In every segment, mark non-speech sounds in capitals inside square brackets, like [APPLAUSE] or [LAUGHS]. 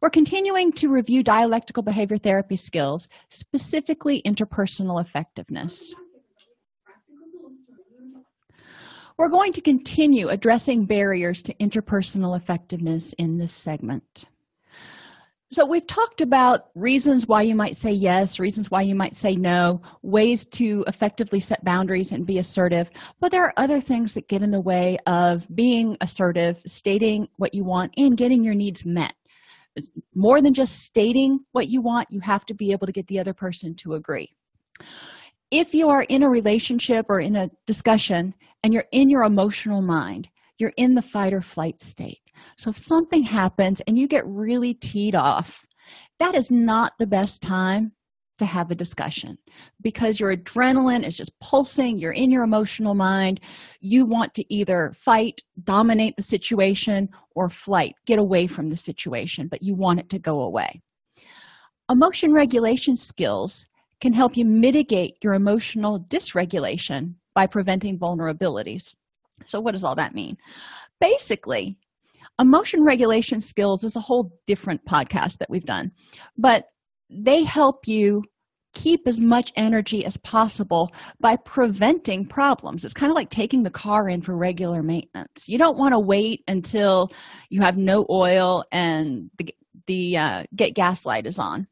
We're continuing to review dialectical behavior therapy skills, specifically interpersonal effectiveness. We're going to continue addressing barriers to interpersonal effectiveness in this segment. So, we've talked about reasons why you might say yes, reasons why you might say no, ways to effectively set boundaries and be assertive. But there are other things that get in the way of being assertive, stating what you want, and getting your needs met. It's more than just stating what you want, you have to be able to get the other person to agree. If you are in a relationship or in a discussion and you're in your emotional mind, you're in the fight or flight state so if something happens and you get really teed off, that is not the best time to have a discussion because your adrenaline is just pulsing. You're in your emotional mind. You want to either fight, dominate the situation, or flight, get away from the situation, but you want it to go away. Emotion regulation skills can help you mitigate your emotional dysregulation by preventing vulnerabilities. So, what does all that mean? Basically, emotion regulation skills is a whole different podcast that we've done but they help you keep as much energy as possible by preventing problems it's kind of like taking the car in for regular maintenance you don't want to wait until you have no oil and the, the uh, get gas light is on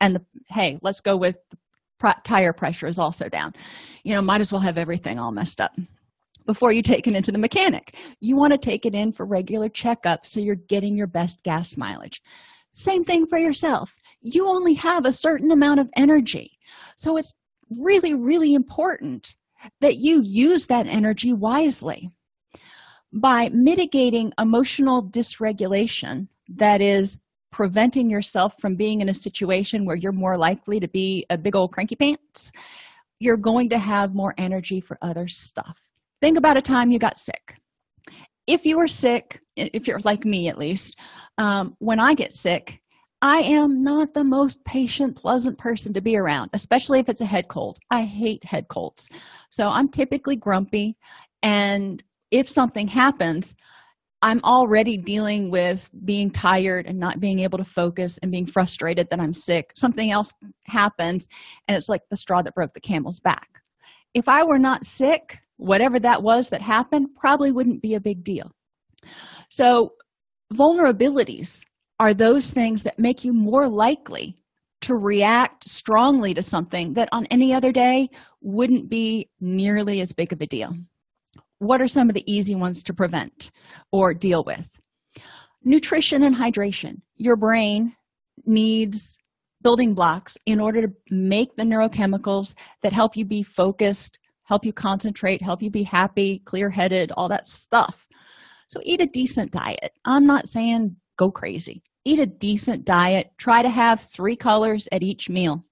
and the hey let's go with tire pressure is also down you know might as well have everything all messed up before you take it into the mechanic. You want to take it in for regular checkups so you're getting your best gas mileage. Same thing for yourself. You only have a certain amount of energy. So it's really, really important that you use that energy wisely. By mitigating emotional dysregulation, that is, preventing yourself from being in a situation where you're more likely to be a big old cranky pants, you're going to have more energy for other stuff think about a time you got sick if you were sick if you're like me at least um, when i get sick i am not the most patient pleasant person to be around especially if it's a head cold. I hate head colds. So i'm typically grumpy and if something happens i'm already dealing with being tired and not being able to focus and being frustrated that i'm sick. Something else happens and it's like the straw that broke the camel's back. If i were not sick whatever that was that happened probably wouldn't be a big deal so vulnerabilities are those things that make you more likely to react strongly to something that on any other day wouldn't be nearly as big of a deal. What are some of the easy ones to prevent or deal with? Nutrition and hydration. Your brain needs building blocks in order to make the neurochemicals that help you be focused help you concentrate, help you be happy, clear headed, all that stuff. So, eat a decent diet. I'm not saying go crazy. Eat a decent diet. Try to have three colors at each meal.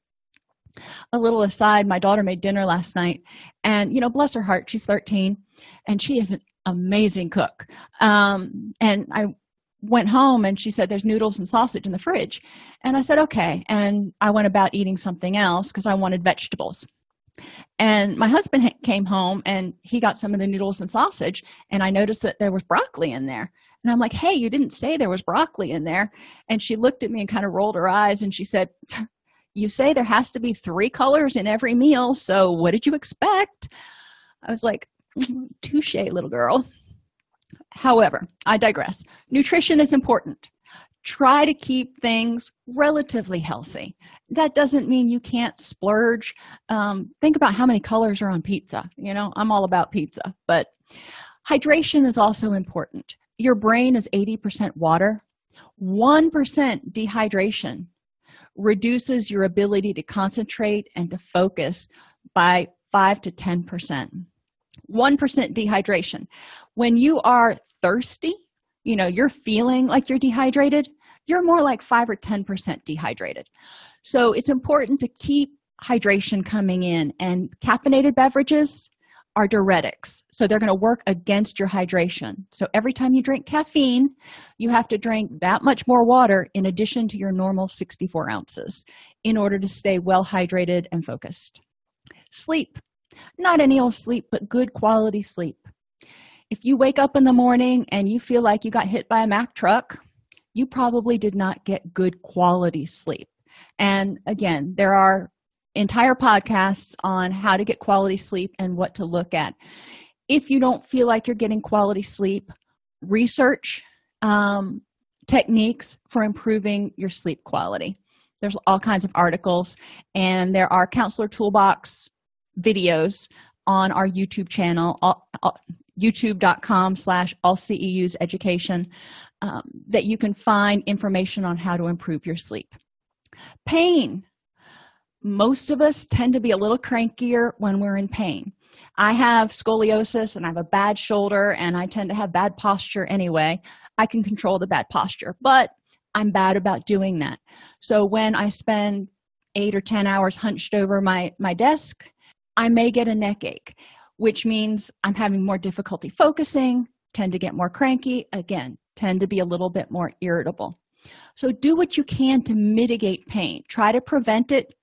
A little aside, my daughter made dinner last night, and you know, bless her heart, she's 13 and she is an amazing cook. Um, and I went home and she said there's noodles and sausage in the fridge and i said okay and i went about eating something else because i wanted vegetables and my husband came home and he got some of the noodles and sausage and i noticed that there was broccoli in there. And i'm like hey you didn't say there was broccoli in there. And she looked at me and kind of rolled her eyes and she said you say there has to be three colors in every meal so what did you expect? I was like [LAUGHS] touche little girl. However i digress. Nutrition is important. Try to keep things relatively healthy. That doesn't mean you can't splurge. Um, think about how many colors are on pizza you know? I'm all about pizza but hydration is also important. Your brain is 80% water. 1% dehydration reduces your ability to concentrate and to focus by 5 to 10% 1% dehydration. When you are thirsty you know you're feeling like you're dehydrated you're more like 5 or 10% dehydrated. So it's important to keep hydration coming in, and caffeinated beverages are diuretics. So they're going to work against your hydration. So every time you drink caffeine, you have to drink that much more water in addition to your normal 64 ounces in order to stay well hydrated and focused. Sleep. Not any old sleep, but good quality sleep. If you wake up in the morning and you feel like you got hit by a Mack truck, you probably did not get good quality sleep. And again, there are entire podcasts on how to get quality sleep and what to look at. If you don't feel like you're getting quality sleep, research um, techniques for improving your sleep quality. There's all kinds of articles, and there are counselor toolbox videos on our YouTube channel, youtube.com slash AllCEUs education, um, that you can find information on how to improve your sleep. Pain. Most of us tend to be a little crankier when we're in pain. I have scoliosis and I have a bad shoulder, and I tend to have bad posture anyway. I can control the bad posture, but I'm bad about doing that. So when I spend eight or 10 hours hunched over my, my desk, I may get a neck ache, which means I'm having more difficulty focusing, tend to get more cranky, again, tend to be a little bit more irritable. So do what you can to mitigate pain. Try to prevent it.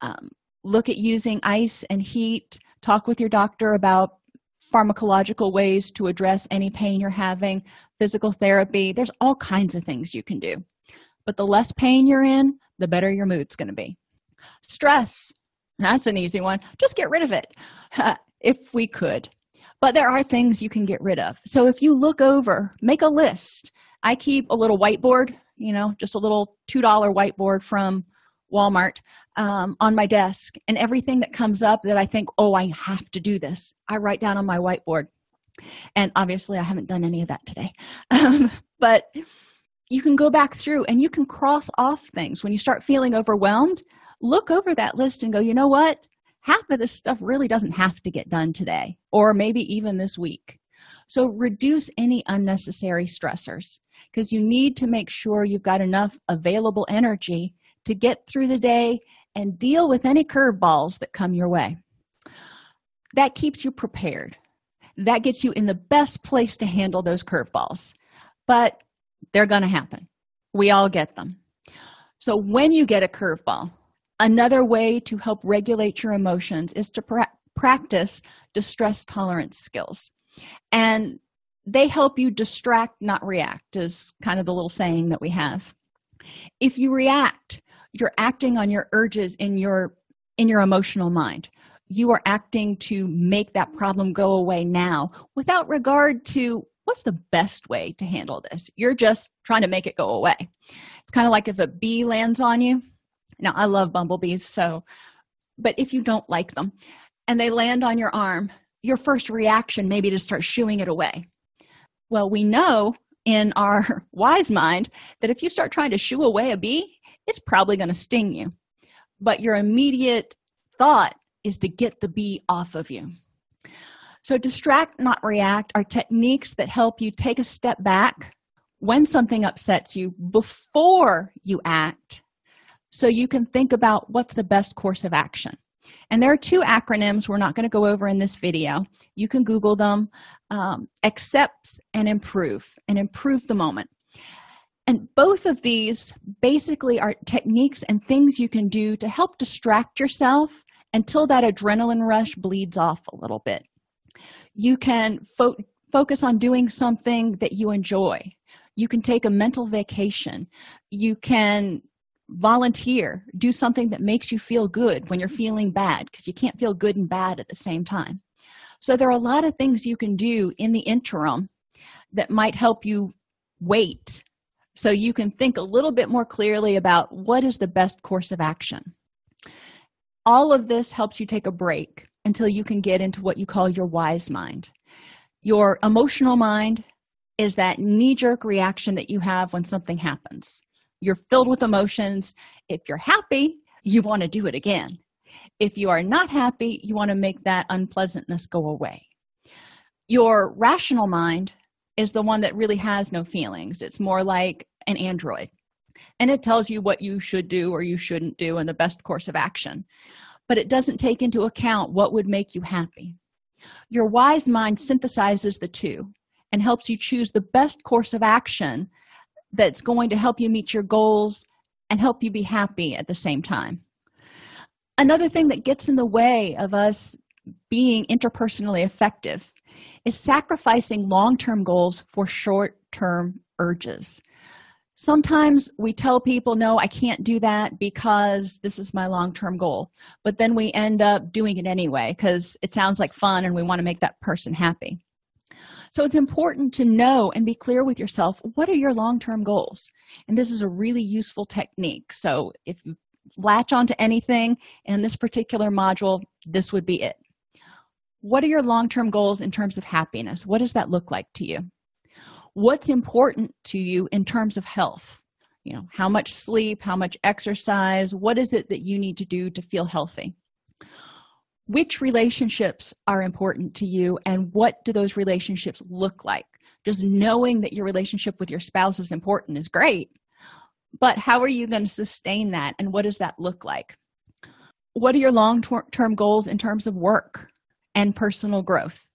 Um, look at using ice and heat. Talk with your doctor about pharmacological ways to address any pain you're having, physical therapy. There's all kinds of things you can do. But the less pain you're in, the better your mood's going to be. Stress. That's an easy one. Just get rid of it [LAUGHS] if we could. But there are things you can get rid of. So if you look over, make a list. I keep a little whiteboard, you know, just a little $2 whiteboard from Walmart um, on my desk. And everything that comes up that I think, oh, I have to do this, I write down on my whiteboard. And obviously, I haven't done any of that today. [LAUGHS] Um, but you can go back through and you can cross off things. When you start feeling overwhelmed, look over that list and go, you know what? Half of this stuff really doesn't have to get done today, or maybe even this week. So reduce any unnecessary stressors because you need to make sure you've got enough available energy to get through the day and deal with any curveballs that come your way. That keeps you prepared. That gets you in the best place to handle those curveballs. But they're going to happen. We all get them. So when you get a curveball, Another way to help regulate your emotions is to pra- practice distress tolerance skills. And they help you distract, not react, is kind of the little saying that we have. If you react, you're acting on your urges in your in your emotional mind. You are acting to make that problem go away now without regard to what's the best way to handle this. You're just trying to make it go away. It's kind of like if a bee lands on you, now, I love bumblebees, so, but if you don't like them and they land on your arm, your first reaction may be to start shooing it away. Well, we know in our [LAUGHS] wise mind that if you start trying to shoo away a bee, it's probably going to sting you. But your immediate thought is to get the bee off of you. So, distract, not react, are techniques that help you take a step back when something upsets you before you act so you can think about what's the best course of action. And there are two acronyms we're not going to go over in this video. You can Google them um, accepts and improve, and improve the moment. And both of these basically are techniques and things you can do to help distract yourself until that adrenaline rush bleeds off a little bit. You can fo- focus on doing something that you enjoy. You can take a mental vacation. You can volunteer do something that makes you feel good when you're feeling bad because you can't feel good and bad at the same time. So there are a lot of things you can do in the interim that might help you wait so you can think a little bit more clearly about what is the best course of action. All of this helps you take a break until you can get into what you call your wise mind. Your emotional mind is that knee-jerk reaction that you have when something happens you're filled with emotions. If you're happy, you want to do it again. If you are not happy, you want to make that unpleasantness go away. Your rational mind is the one that really has no feelings. It's more like an android. and it tells you what you should do or you shouldn't do and the best course of action but it doesn't take into account what would make you happy your wise mind synthesizes the two and helps you choose the best course of action that's going to help you meet your goals and help you be happy at the same time. Another thing that gets in the way of us being interpersonally effective is sacrificing long-term goals for short-term urges. Sometimes we tell people no i can't do that because this is my long-term goal but then we end up doing it anyway because it sounds like fun and we want to make that person happy so it's important to know and be clear with yourself what are your long-term goals? And this is a really useful technique. So if you latch onto anything in this particular module this would be it. What are your long-term goals in terms of happiness? What does that look like to you? What's important to you in terms of health? You know how much sleep how much exercise? What is it that you need to do to feel healthy which relationships are important to you and what do those relationships look like? Just knowing that your relationship with your spouse is important is great but how are you going to sustain that and what does that look like? What are your long-term goals in terms of work and personal growth?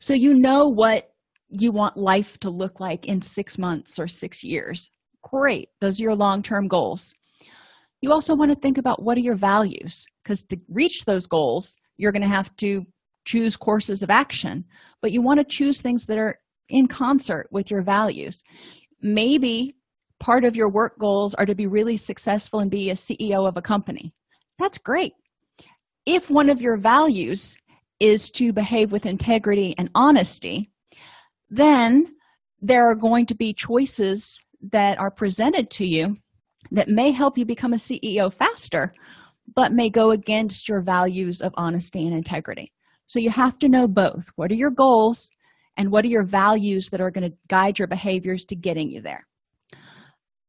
So you know what you want life to look like in six months or six years. Great those are your long-term goals. You also want to think about what are your values because to reach those goals you're going to have to choose courses of action. But you want to choose things that are in concert with your values. Maybe part of your work goals are to be really successful and be a ceo of a company. That's great. If one of your values is to behave with integrity and honesty then there are going to be choices that are presented to you that may help you become a CEO faster, but may go against your values of honesty and integrity. So you have to know both. What are your goals and what are your values that are going to guide your behaviors to getting you there?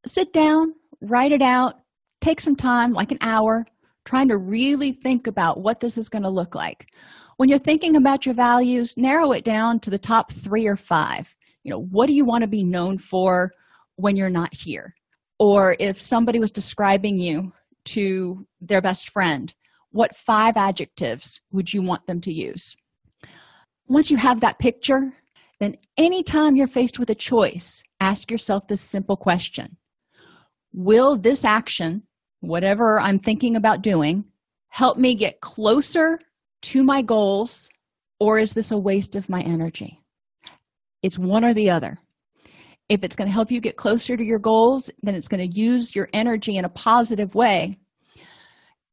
Sit down, write it out, take some time, like an hour, trying to really think about what this is going to look like when you're thinking about your values narrow it down to the top three or five you know what do you want to be known for when you're not here or if somebody was describing you to their best friend what five adjectives would you want them to use? Once you have that picture then anytime you're faced with a choice ask yourself this simple question. Will this action whatever i'm thinking about doing help me get closer to my goals or is this a waste of my energy? It's one or the other if it's going to help you get closer to your goals then it's going to use your energy in a positive way.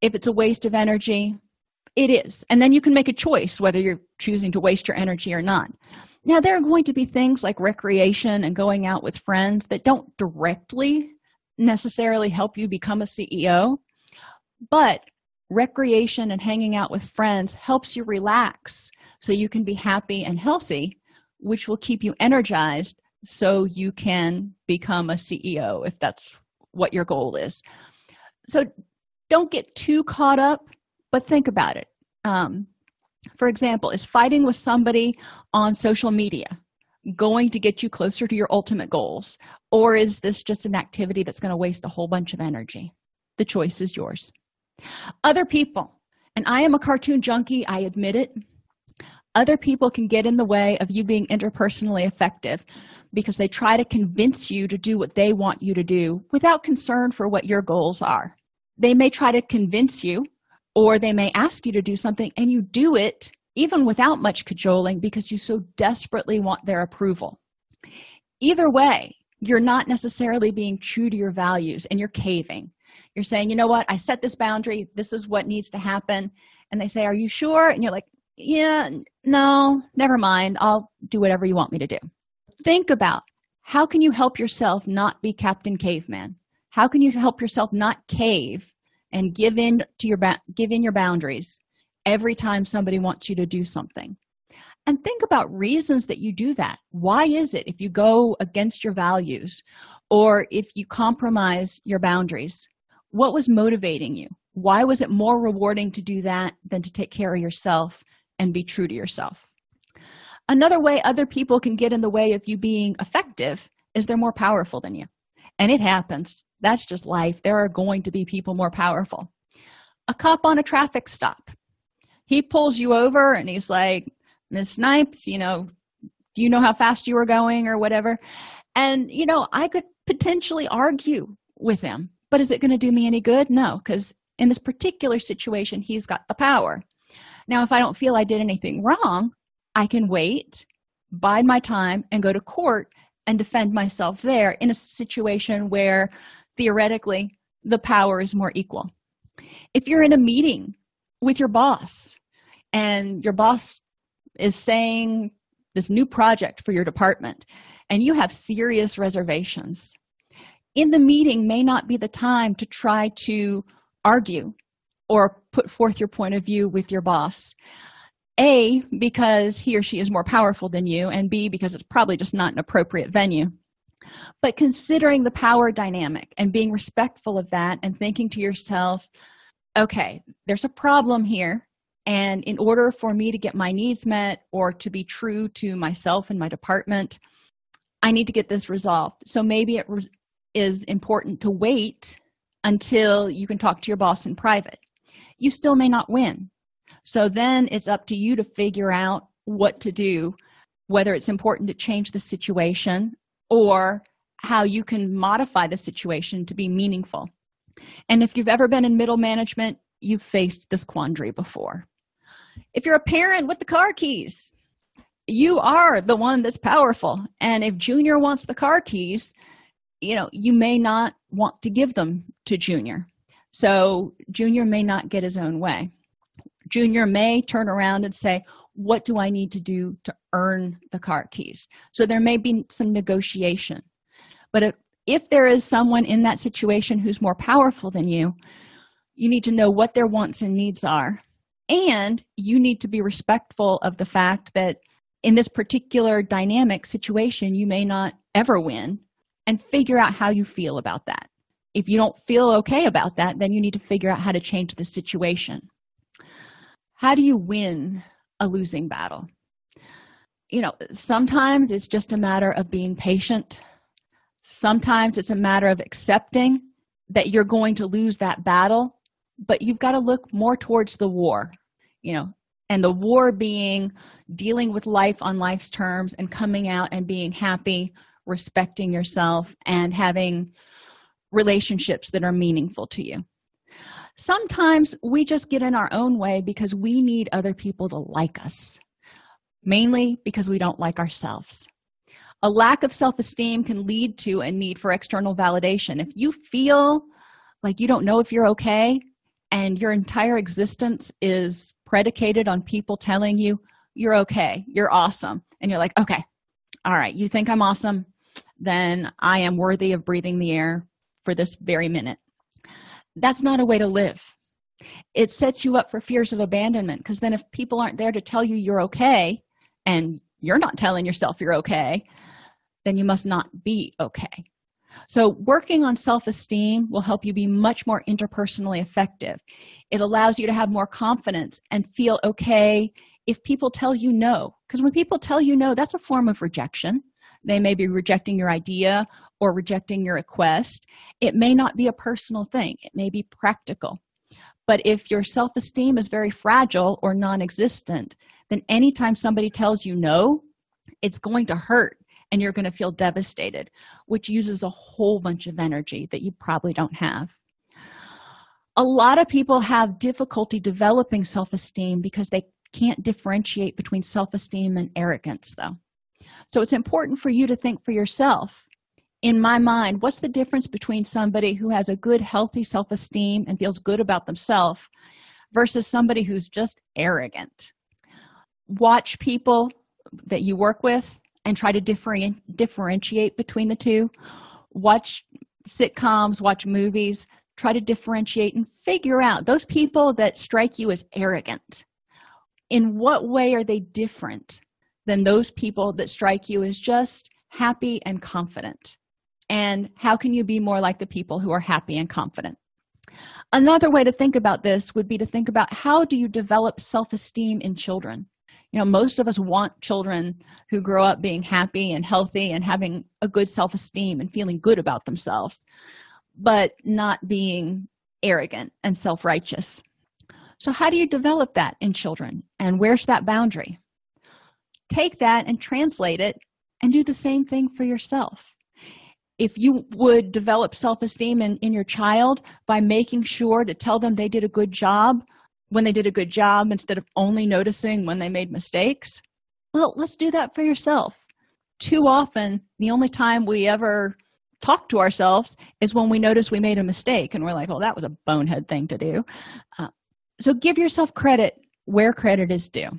If it's a waste of energy it is. And then you can make a choice whether you're choosing to waste your energy or not. Now there are going to be things like recreation and going out with friends that don't directly necessarily help you become a ceo but recreation and hanging out with friends helps you relax so you can be happy and healthy which will keep you energized so you can become a ceo if that's what your goal is. So don't get too caught up but think about it. Um, for example is fighting with somebody on social media going to get you closer to your ultimate goals or is this just an activity that's going to waste a whole bunch of energy? The choice is yours. Other people and i am a cartoon junkie i admit it other people can get in the way of you being interpersonally effective because they try to convince you to do what they want you to do without concern for what your goals are. They may try to convince you or they may ask you to do something and you do it even without much cajoling because you so desperately want their approval. Either way you're not necessarily being true to your values and you're caving. You're saying you know what? I set this boundary. This is what needs to happen. And they say are you sure? And you're like yeah no never mind. I'll do whatever you want me to do. Think about how can you help yourself not be captain caveman? How can you help yourself not cave and give in to your ba- give in your boundaries every time somebody wants you to do something? And think about reasons that you do that. Why is it if you go against your values or if you compromise your boundaries what was motivating you? Why was it more rewarding to do that than to take care of yourself and be true to yourself. Another way other people can get in the way of you being effective is they're more powerful than you. And it happens. That's just life. There are going to be people more powerful. A cop on a traffic stop. He pulls you over and he's like miss snipes you know do you know how fast you were going or whatever? And you know i could potentially argue with him but is it going to do me any good? No because in this particular situation he's got the power now if i don't feel i did anything wrong i can wait bide my time and go to court and defend myself there in a situation where theoretically the power is more equal. If you're in a meeting with your boss and your boss is saying this new project for your department and you have serious reservations in the meeting may not be the time to try to argue or put forth your point of view with your boss. A because he or she is more powerful than you and b because it's probably just not an appropriate venue. But considering the power dynamic and being respectful of that and thinking to yourself okay there's a problem here and in order for me to get my needs met or to be true to myself and my department i need to get this resolved. So maybe it re- is important to wait until you can talk to your boss in private you still may not win. So then it's up to you to figure out what to do whether it's important to change the situation or how you can modify the situation to be meaningful. And if you've ever been in middle management you've faced this quandary before. If you're a parent with the car keys you are the one that's powerful. And if junior wants the car keys you know you may not want to give them to junior so junior may not get his own way. Junior may turn around and say what do i need to do to earn the car keys? So there may be some negotiation. But if, if there is someone in that situation who's more powerful than you you need to know what their wants and needs are. And you need to be respectful of the fact that in this particular dynamic situation you may not ever win and figure out how you feel about that if you don't feel okay about that then you need to figure out how to change the situation. How do you win a losing battle? You know sometimes it's just a matter of being patient. Sometimes it's a matter of accepting that you're going to lose that battle but you've got to look more towards the war you know and the war being dealing with life on life's terms and coming out and being happy respecting yourself and having relationships that are meaningful to you. Sometimes we just get in our own way because we need other people to like us mainly because we don't like ourselves. A lack of self-esteem can lead to a need for external validation. If you feel like you don't know if you're okay and your entire existence is predicated on people telling you you're okay you're awesome and you're like okay all right you think i'm awesome? Then I am worthy of breathing the air for this very minute. That's not a way to live. It sets you up for fears of abandonment because then if people aren't there to tell you you're okay and you're not telling yourself you're okay, then you must not be okay. So, working on self esteem will help you be much more interpersonally effective. It allows you to have more confidence and feel okay if people tell you no. Because when people tell you no, that's a form of rejection they may be rejecting your idea or rejecting your request it may not be a personal thing. It may be practical. But if your self-esteem is very fragile or non-existent then anytime somebody tells you no it's going to hurt and you're going to feel devastated which uses a whole bunch of energy that you probably don't have. A lot of people have difficulty developing self-esteem because they can't differentiate between self-esteem and arrogance though. So it's important for you to think for yourself in my mind what's the difference between somebody who has a good healthy self-esteem and feels good about themselves versus somebody who's just arrogant? Watch people that you work with and try to different, differentiate between the two. Watch sitcoms watch movies try to differentiate and figure out those people that strike you as arrogant. In what way are they different than those people that strike you as just happy and confident and how can you be more like the people who are happy and confident another way to think about this would be to think about how do you develop self-esteem in children you know most of us want children who grow up being happy and healthy and having a good self-esteem and feeling good about themselves but not being arrogant and self righteous. So, how do you develop that in children? And where's that boundary? Take that and translate it and do the same thing for yourself. If you would develop self esteem in, in your child by making sure to tell them they did a good job when they did a good job instead of only noticing when they made mistakes, well, let's do that for yourself. Too often, the only time we ever talk to ourselves is when we notice we made a mistake and we're like, oh, that was a bonehead thing to do. Uh, so give yourself credit where credit is due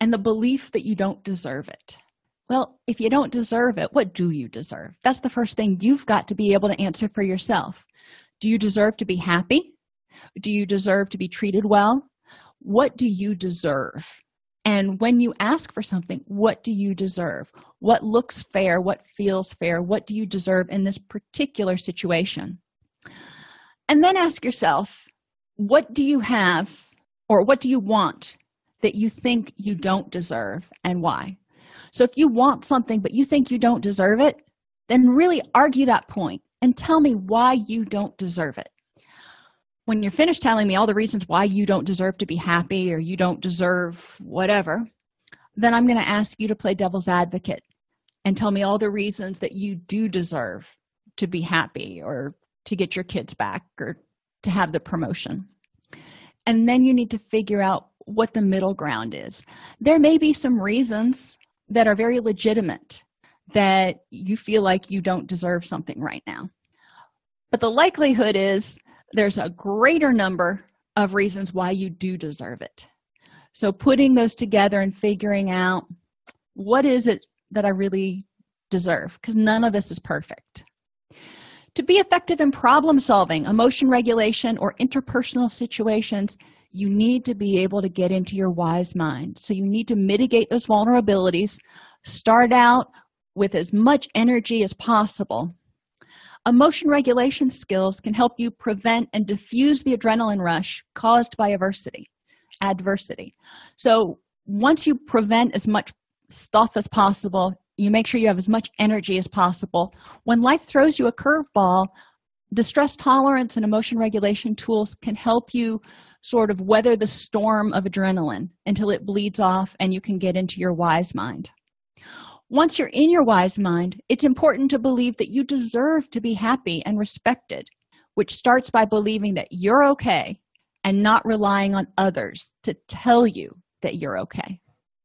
and the belief that you don't deserve it. Well, if you don't deserve it, what do you deserve? That's the first thing you've got to be able to answer for yourself. Do you deserve to be happy? Do you deserve to be treated well? What do you deserve? And when you ask for something, what do you deserve? What looks fair? What feels fair? What do you deserve in this particular situation? And then ask yourself, what do you have or what do you want that you think you don't deserve and why? So if you want something but you think you don't deserve it, then really argue that point and tell me why you don't deserve it when you're finished telling me all the reasons why you don't deserve to be happy or you don't deserve whatever, then I'm going to ask you to play devil's advocate and tell me all the reasons that you do deserve to be happy or to get your kids back or to have the promotion. And then you need to figure out what the middle ground is. There may be some reasons that are very legitimate that you feel like you don't deserve something right now. But the likelihood is there's a greater number of reasons why you do deserve it. So, putting those together and figuring out what is it that I really deserve, because none of this is perfect. To be effective in problem solving, emotion regulation, or interpersonal situations, you need to be able to get into your wise mind. So, you need to mitigate those vulnerabilities, start out with as much energy as possible Emotion regulation skills can help you prevent and diffuse the adrenaline rush caused by adversity. Adversity. So once you prevent as much stuff as possible, you make sure you have as much energy as possible. When life throws you a curveball, the stress tolerance and emotion regulation tools can help you sort of weather the storm of adrenaline until it bleeds off and you can get into your wise mind. Once you're in your wise mind, it's important to believe that you deserve to be happy and respected, which starts by believing that you're okay and not relying on others to tell you that you're okay.